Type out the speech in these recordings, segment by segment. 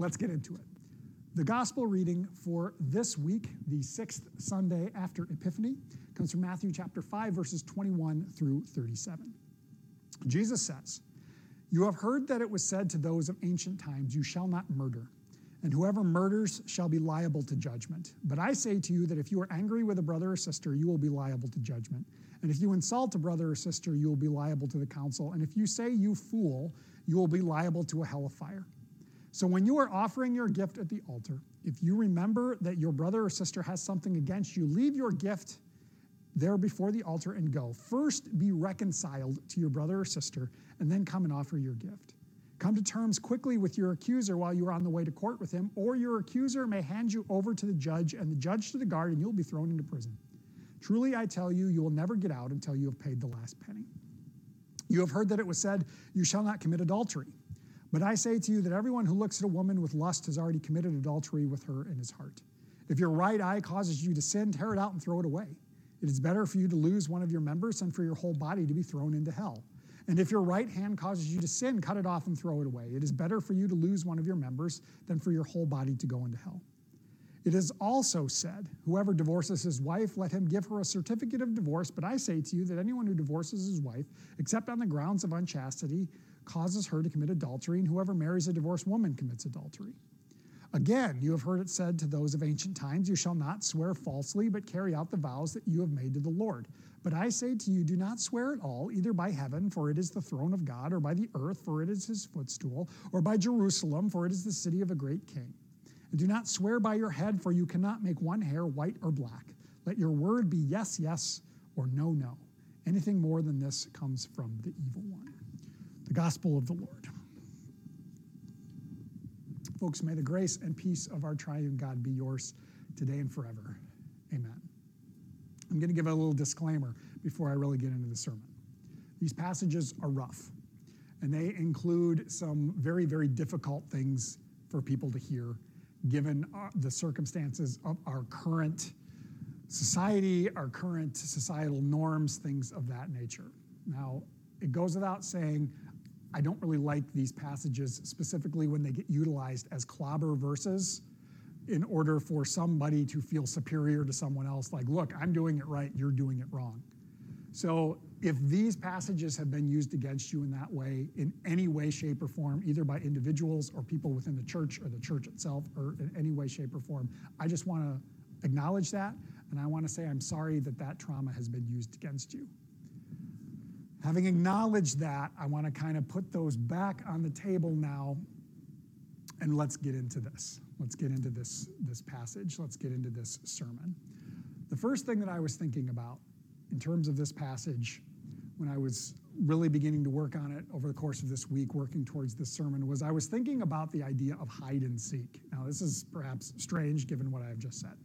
let's get into it. The gospel reading for this week, the sixth Sunday after Epiphany, comes from Matthew chapter 5, verses 21 through 37. Jesus says, You have heard that it was said to those of ancient times, You shall not murder, and whoever murders shall be liable to judgment. But I say to you that if you are angry with a brother or sister, you will be liable to judgment. And if you insult a brother or sister, you will be liable to the council. And if you say, You fool, you will be liable to a hell of fire. So when you are offering your gift at the altar, if you remember that your brother or sister has something against you, leave your gift there before the altar and go. First be reconciled to your brother or sister, and then come and offer your gift. Come to terms quickly with your accuser while you are on the way to court with him, or your accuser may hand you over to the judge and the judge to the guard, and you'll be thrown into prison. Truly, I tell you, you will never get out until you have paid the last penny. You have heard that it was said, You shall not commit adultery. But I say to you that everyone who looks at a woman with lust has already committed adultery with her in his heart. If your right eye causes you to sin, tear it out and throw it away. It is better for you to lose one of your members than for your whole body to be thrown into hell. And if your right hand causes you to sin, cut it off and throw it away. It is better for you to lose one of your members than for your whole body to go into hell. It is also said, Whoever divorces his wife, let him give her a certificate of divorce. But I say to you that anyone who divorces his wife, except on the grounds of unchastity, causes her to commit adultery, and whoever marries a divorced woman commits adultery. Again, you have heard it said to those of ancient times, You shall not swear falsely, but carry out the vows that you have made to the Lord. But I say to you, do not swear at all, either by heaven, for it is the throne of God, or by the earth, for it is his footstool, or by Jerusalem, for it is the city of a great king. And do not swear by your head, for you cannot make one hair white or black. Let your word be yes, yes, or no, no. Anything more than this comes from the evil one. The gospel of the Lord. Folks, may the grace and peace of our triune God be yours today and forever. Amen. I'm going to give a little disclaimer before I really get into the sermon. These passages are rough, and they include some very, very difficult things for people to hear, given uh, the circumstances of our current society, our current societal norms, things of that nature. Now, it goes without saying, I don't really like these passages, specifically when they get utilized as clobber verses in order for somebody to feel superior to someone else, like, look, I'm doing it right, you're doing it wrong. So if these passages have been used against you in that way, in any way, shape, or form, either by individuals or people within the church or the church itself, or in any way, shape, or form, I just want to acknowledge that, and I want to say I'm sorry that that trauma has been used against you. Having acknowledged that, I want to kind of put those back on the table now and let's get into this. Let's get into this, this passage. Let's get into this sermon. The first thing that I was thinking about in terms of this passage when I was really beginning to work on it over the course of this week, working towards this sermon, was I was thinking about the idea of hide and seek. Now, this is perhaps strange given what I have just said.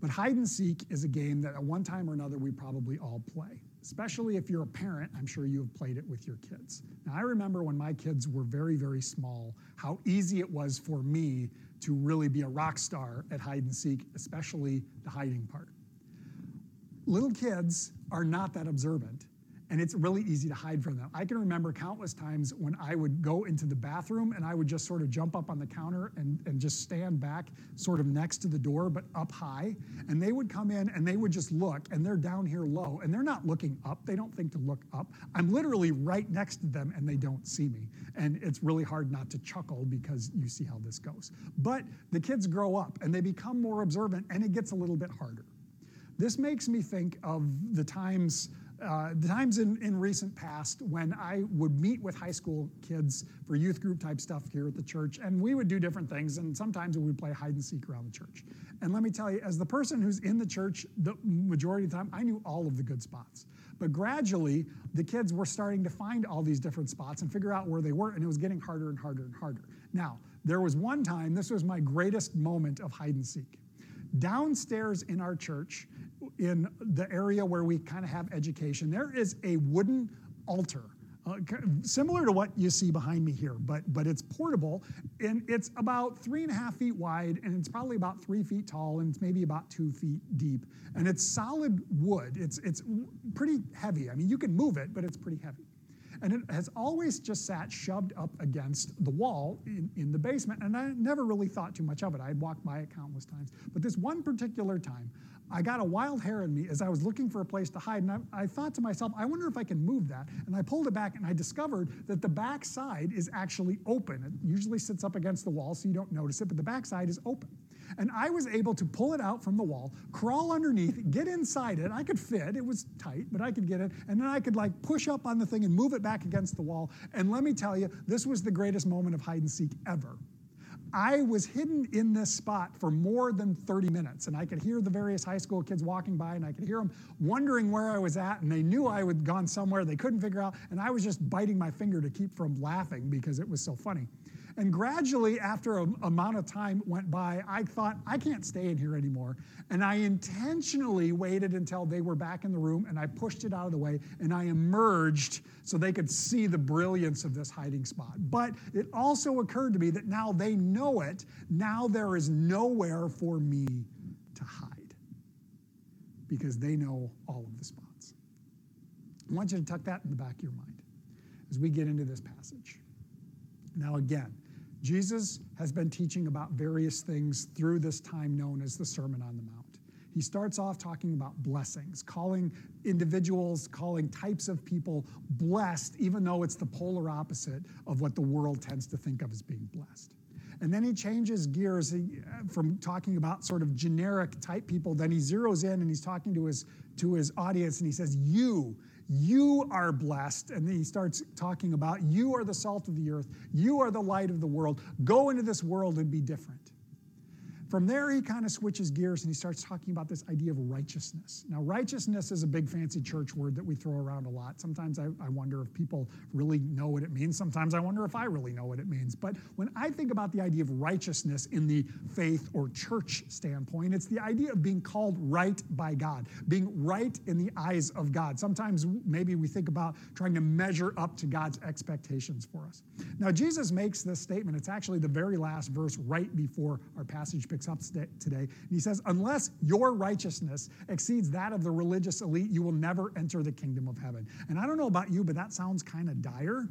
But hide and seek is a game that at one time or another we probably all play especially if you're a parent, I'm sure you have played it with your kids. Now, I remember when my kids were very, very small, how easy it was for me to really be a rock star at hide and seek, especially the hiding part. Little kids are not that observant and it's really easy to hide from them. I can remember countless times when I would go into the bathroom and I would just sort of jump up on the counter and, and just stand back, sort of next to the door, but up high. And they would come in and they would just look, and they're down here low, and they're not looking up. They don't think to look up. I'm literally right next to them, and they don't see me. And it's really hard not to chuckle because you see how this goes. But the kids grow up and they become more observant, and it gets a little bit harder. This makes me think of the times uh, the times in, in recent past when I would meet with high school kids for youth group type stuff here at the church, and we would do different things, and sometimes we would play hide and seek around the church. And let me tell you, as the person who's in the church the majority of the time, I knew all of the good spots. But gradually, the kids were starting to find all these different spots and figure out where they were, and it was getting harder and harder and harder. Now, there was one time, this was my greatest moment of hide and seek. Downstairs in our church, in the area where we kind of have education, there is a wooden altar. Uh, similar to what you see behind me here, but but it's portable and it's about three and a half feet wide and it's probably about three feet tall and it's maybe about two feet deep and it's solid wood. It's it's pretty heavy. I mean, you can move it, but it's pretty heavy. And it has always just sat shoved up against the wall in, in the basement. And I never really thought too much of it. I'd walked by it countless times. But this one particular time, I got a wild hair in me as I was looking for a place to hide. And I, I, thought to myself, I wonder if I can move that. And I pulled it back and I discovered that the back side is actually open. It usually sits up against the wall so you don't notice it, but the back side is open. And I was able to pull it out from the wall, crawl underneath, get inside it. I could fit, it was tight, but I could get it. And then I could like push up on the thing and move it back against the wall. And let me tell you, this was the greatest moment of hide and seek ever. I was hidden in this spot for more than 30 minutes, and I could hear the various high school kids walking by, and I could hear them wondering where I was at, and they knew I had gone somewhere they couldn't figure out, and I was just biting my finger to keep from laughing because it was so funny. And gradually, after an amount of time went by, I thought, I can't stay in here anymore. And I intentionally waited until they were back in the room and I pushed it out of the way and I emerged so they could see the brilliance of this hiding spot. But it also occurred to me that now they know it, now there is nowhere for me to hide because they know all of the spots. I want you to tuck that in the back of your mind as we get into this passage. Now, again, Jesus has been teaching about various things through this time known as the Sermon on the Mount. He starts off talking about blessings, calling individuals, calling types of people blessed, even though it's the polar opposite of what the world tends to think of as being blessed. And then he changes gears uh, from talking about sort of generic type people. Then he zeroes in and he's talking to his, to his audience and he says, You, you are blessed. And then he starts talking about you are the salt of the earth, you are the light of the world. Go into this world and be different. From there, he kind of switches gears and he starts talking about this idea of righteousness. Now, righteousness is a big fancy church word that we throw around a lot. Sometimes I, I, wonder if people really know what it means. Sometimes I wonder if I really know what it means. But when I think about the idea of righteousness in the faith or church standpoint, it's the idea of being called right by God, being right in the eyes of God. Sometimes maybe we think about trying to measure up to God's expectations for us. Now, Jesus makes this statement. It's actually the very last verse right before our passage picks up today. And he says, Unless your righteousness exceeds that of the religious elite, you will never enter the kingdom of heaven. And I don't know about you, but that sounds kind of dire.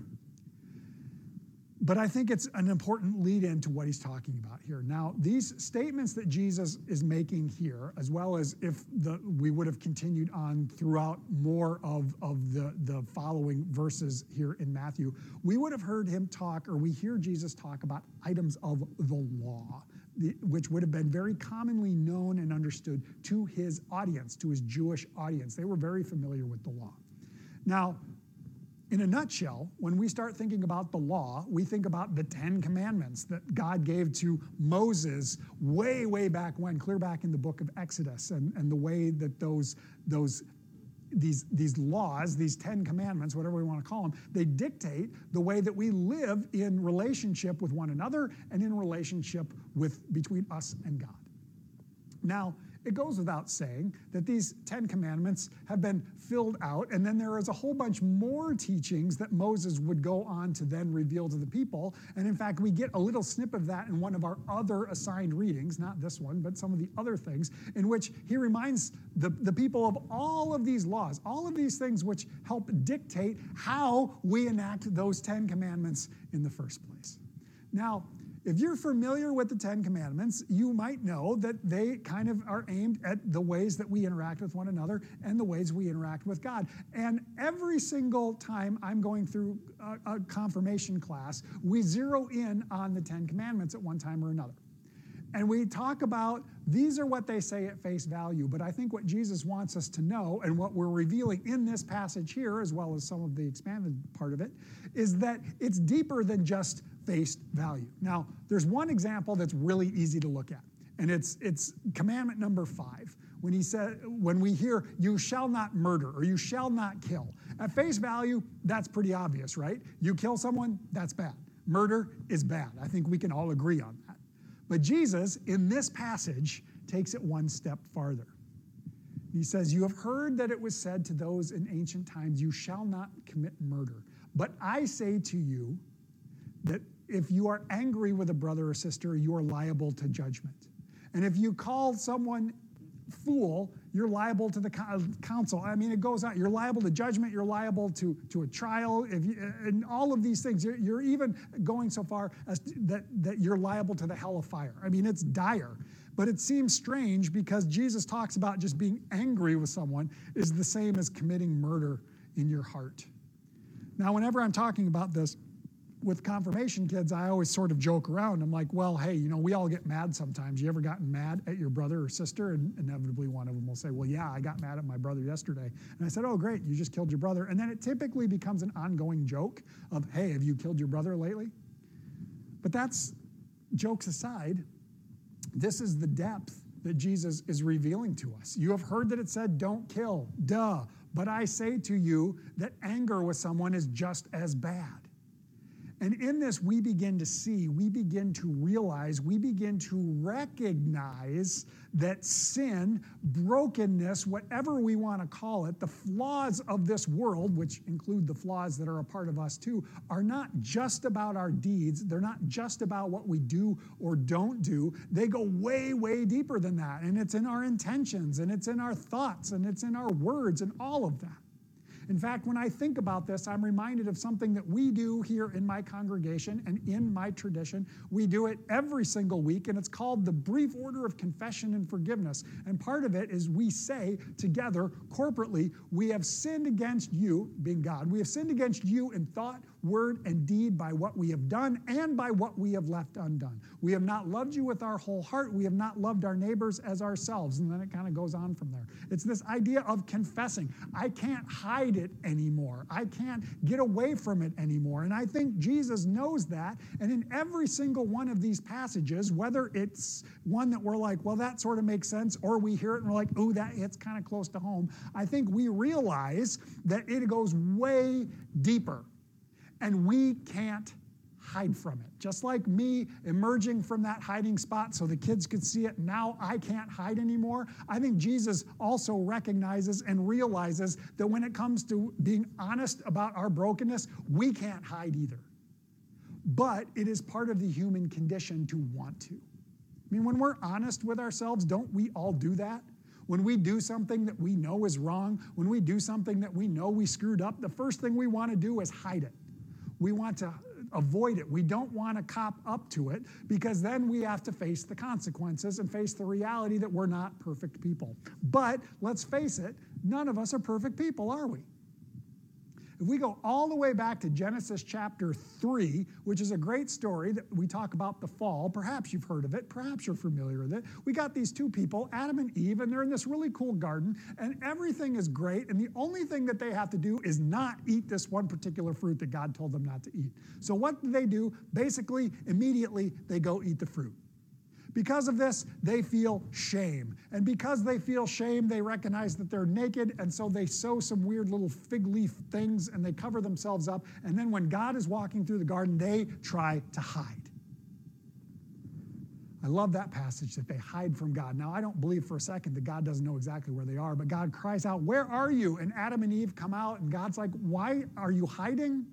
But I think it's an important lead in to what he's talking about here. Now, these statements that Jesus is making here, as well as if the, we would have continued on throughout more of, of the, the following verses here in Matthew, we would have heard him talk, or we hear Jesus talk about items of the law which would have been very commonly known and understood to his audience, to his Jewish audience. They were very familiar with the law. Now, in a nutshell, when we start thinking about the law, we think about the Ten Commandments that God gave to Moses way, way back when, clear back in the book of Exodus, and, and the way that those, those these, these laws, these Ten Commandments, whatever we want to call them, they dictate the way that we live in relationship with one another and in relationship with between us and God. Now, it goes without saying that these Ten Commandments have been filled out, and then there is a whole bunch more teachings that Moses would go on to then reveal to the people. And in fact, we get a little snip of that in one of our other assigned readings, not this one, but some of the other things, in which he reminds the, the people of all of these laws, all of these things which help dictate how we enact those Ten Commandments in the first place. Now, if you're familiar with the Ten Commandments, you might know that they kind of are aimed at the ways that we interact with one another and the ways we interact with God. And every single time I'm going through a, a confirmation class, we zero in on the Ten Commandments at one time or another. And we talk about these are what they say at face value, but I think what Jesus wants us to know and what we're revealing in this passage here, as well as some of the expanded part of it, is that it's deeper than just face value. Now, there's one example that's really easy to look at, and it's, it's commandment number five. When he said, when we hear, you shall not murder or you shall not kill. At face value, that's pretty obvious, right? You kill someone, that's bad. Murder is bad. I think we can all agree on that. But Jesus, in this passage, takes it one step farther. He says, You have heard that it was said to those in ancient times, You shall not commit murder. But I say to you that if you are angry with a brother or sister, you are liable to judgment. And if you call someone fool, you're liable to the uh, council. I mean, it goes on. You're liable to judgment. You're liable to, to a trial. If you, and all of these things, you're, you're even going so far as that, that you're liable to the hell of fire. I mean, it's dire. But it seems strange because Jesus talks about just being angry with someone is the same as committing murder in your heart. Now, whenever I'm talking about this, with confirmation kids, I always sort of joke around. I'm like, well, hey, you know, we all get mad sometimes. You ever gotten mad at your brother or sister? And inevitably one of them will say, well, yeah, I got mad at my brother yesterday. And I said, oh, great, you just killed your brother. And then it typically becomes an ongoing joke of, hey, have you killed your brother lately? But that's jokes aside, this is the depth that Jesus is revealing to us. You have heard that it said, don't kill, duh. But I say to you that anger with someone is just as bad. And in this, we begin to see, we begin to realize, we begin to recognize that sin, brokenness, whatever we want to call it, the flaws of this world, which include the flaws that are a part of us too, are not just about our deeds. They're not just about what we do or don't do. They go way, way deeper than that. And it's in our intentions, and it's in our thoughts, and it's in our words, and all of that. In fact, when I think about this, I'm reminded of something that we do here in my congregation and in my tradition. We do it every single week, and it's called the brief order of confession and forgiveness. And part of it is we say together, corporately, we have sinned against you, being God, we have sinned against you in thought, word, and deed by what we have done and by what we have left undone. We have not loved you with our whole heart. We have not loved our neighbors as ourselves. And then it kind of goes on from there. It's this idea of confessing. I can't hide it anymore. I can't get away from it anymore. And I think Jesus knows that. And in every single one of these passages, whether it's one that we're like, well, that sort of makes sense, or we hear it and we're like, oh, that hits kind of close to home, I think we realize that it goes way deeper and we can't hide from it. Just like me emerging from that hiding spot so the kids could see it, now I can't hide anymore. I think Jesus also recognizes and realizes that when it comes to being honest about our brokenness, we can't hide either. But it is part of the human condition to want to. I mean, when we're honest with ourselves, don't we all do that? When we do something that we know is wrong, when we do something that we know we screwed up, the first thing we want to do is hide it. We want to avoid it. We don't want to cop up to it because then we have to face the consequences and face the reality that we're not perfect people. But let's face it, none of us are perfect people, are we? If we go all the way back to Genesis chapter 3, which is a great story that we talk about the fall, perhaps you've heard of it, perhaps you're familiar with it. We got these two people, Adam and Eve, and they're in this really cool garden, and everything is great, and the only thing that they have to do is not eat this one particular fruit that God told them not to eat. So what do they do? Basically, immediately, they go eat the fruit. Because of this, they feel shame. And because they feel shame, they recognize that they're naked, and so they sew some weird little fig leaf things and they cover themselves up. And then when God is walking through the garden, they try to hide. I love that passage that they hide from God. Now, I don't believe for a second that God doesn't know exactly where they are, but God cries out, Where are you? And Adam and Eve come out, and God's like, Why are you hiding?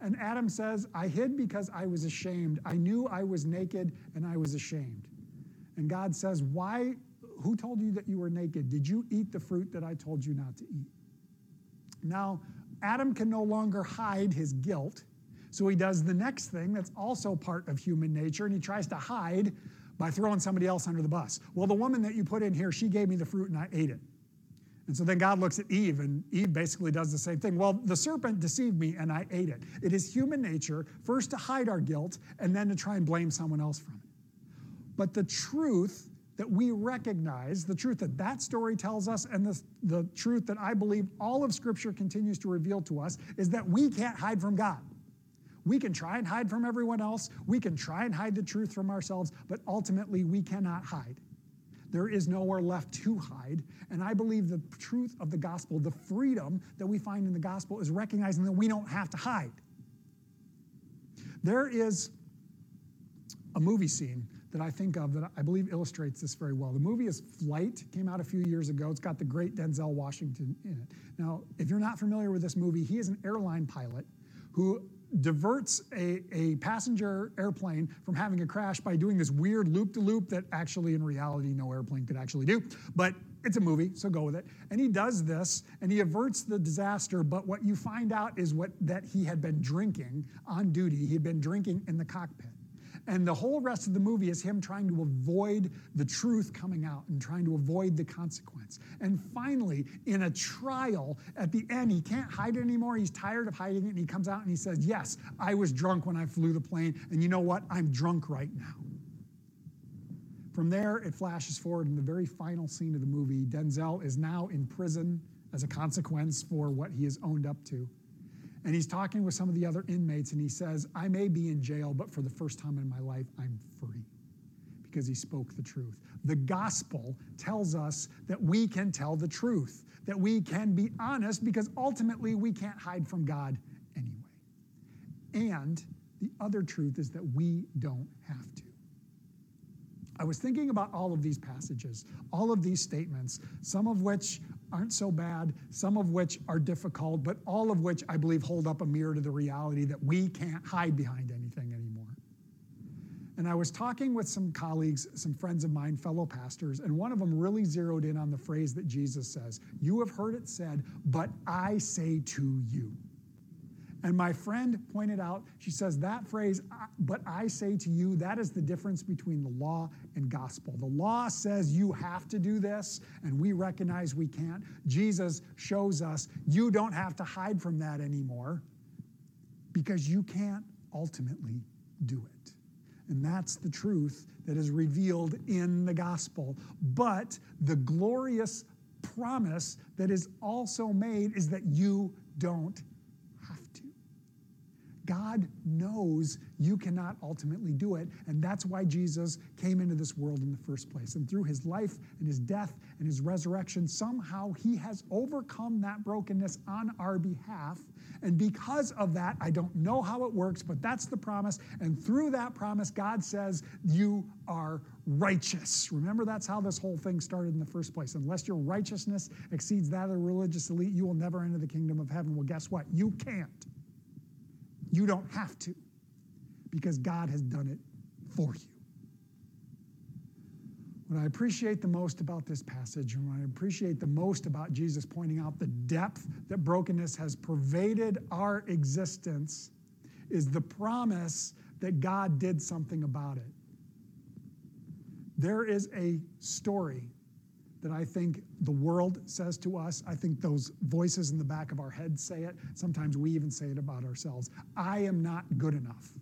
And Adam says, I hid because I was ashamed. I knew I was naked and I was ashamed. And God says, Why? Who told you that you were naked? Did you eat the fruit that I told you not to eat? Now, Adam can no longer hide his guilt. So he does the next thing that's also part of human nature, and he tries to hide by throwing somebody else under the bus. Well, the woman that you put in here, she gave me the fruit and I ate it. And so then God looks at Eve, and Eve basically does the same thing. Well, the serpent deceived me, and I ate it. It is human nature, first to hide our guilt, and then to try and blame someone else from it. But the truth that we recognize, the truth that that story tells us, and the, the truth that I believe all of Scripture continues to reveal to us, is that we can't hide from God. We can try and hide from everyone else, we can try and hide the truth from ourselves, but ultimately we cannot hide. There is nowhere left to hide. And I believe the truth of the gospel, the freedom that we find in the gospel, is recognizing that we don't have to hide. There is a movie scene that I think of that I believe illustrates this very well. The movie is Flight, came out a few years ago. It's got the great Denzel Washington in it. Now, if you're not familiar with this movie, he is an airline pilot who diverts a, a passenger airplane from having a crash by doing this weird loop to loop that actually, in reality, no airplane could actually do. But it's a movie, so go with it. And he does this and he averts the disaster, but what you find out is what that he had been drinking on duty. He had been drinking in the cockpit. And the whole rest of the movie is him trying to avoid the truth coming out and trying to avoid the consequence. And finally, in a trial at the end, he can't hide it anymore. He's tired of hiding it. And he comes out and he says, Yes, I was drunk when I flew the plane. And you know what? I'm drunk right now. From there, it flashes forward in the very final scene of the movie. Denzel is now in prison as a consequence for what he has owned up to. And he's talking with some of the other inmates, and he says, I may be in jail, but for the first time in my life, I'm free because he spoke the truth. The gospel tells us that we can tell the truth, that we can be honest because ultimately we can't hide from God anyway. And the other truth is that we don't have to. I was thinking about all of these passages, all of these statements, some of which aren't so bad, some of which are difficult, but all of which I believe hold up a mirror to the reality that we can't hide behind anything anymore. And I was talking with some colleagues, some friends of mine, fellow pastors, and one of them really zeroed in on the phrase that Jesus says You have heard it said, but I say to you. And my friend pointed out, she says, that phrase, but I say to you, that is the difference between the law and gospel. The law says you have to do this, and we recognize we can't. Jesus shows us you don't have to hide from that anymore because you can't ultimately do it. And that's the truth that is revealed in the gospel. But the glorious promise that is also made is that you don't God knows you cannot ultimately do it. And that's why Jesus came into this world in the first place. And through his life and his death and his resurrection, somehow he has overcome that brokenness on our behalf. And because of that, I don't know how it works, but that's the promise. And through that promise, God says, You are righteous. Remember, that's how this whole thing started in the first place. Unless your righteousness exceeds that of the religious elite, you will never enter the kingdom of heaven. Well, guess what? You can't. You don't have to because God has done it for you. What I appreciate the most about this passage, and what I appreciate the most about Jesus pointing out the depth that brokenness has pervaded our existence, is the promise that God did something about it. There is a story that I think the world says to us. I think those voices in the back of our heads say it. Sometimes we even say it about ourselves. I am not good enough.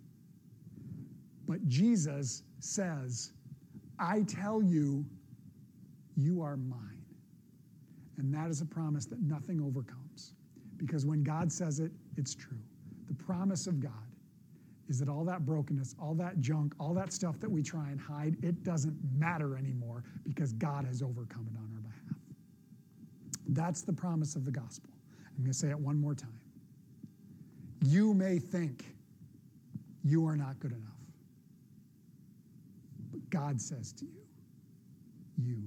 But Jesus says, I tell you, you are mine. And that is a promise that nothing overcomes. Because when God says it, it's true. The promise of God is that all that brokenness, all that junk, all that stuff that we try and hide, it doesn't matter anymore because God has overcome it on our behalf. That's the promise of the gospel. I'm going to say it one more time. You may think you are not good enough, but God says to you, you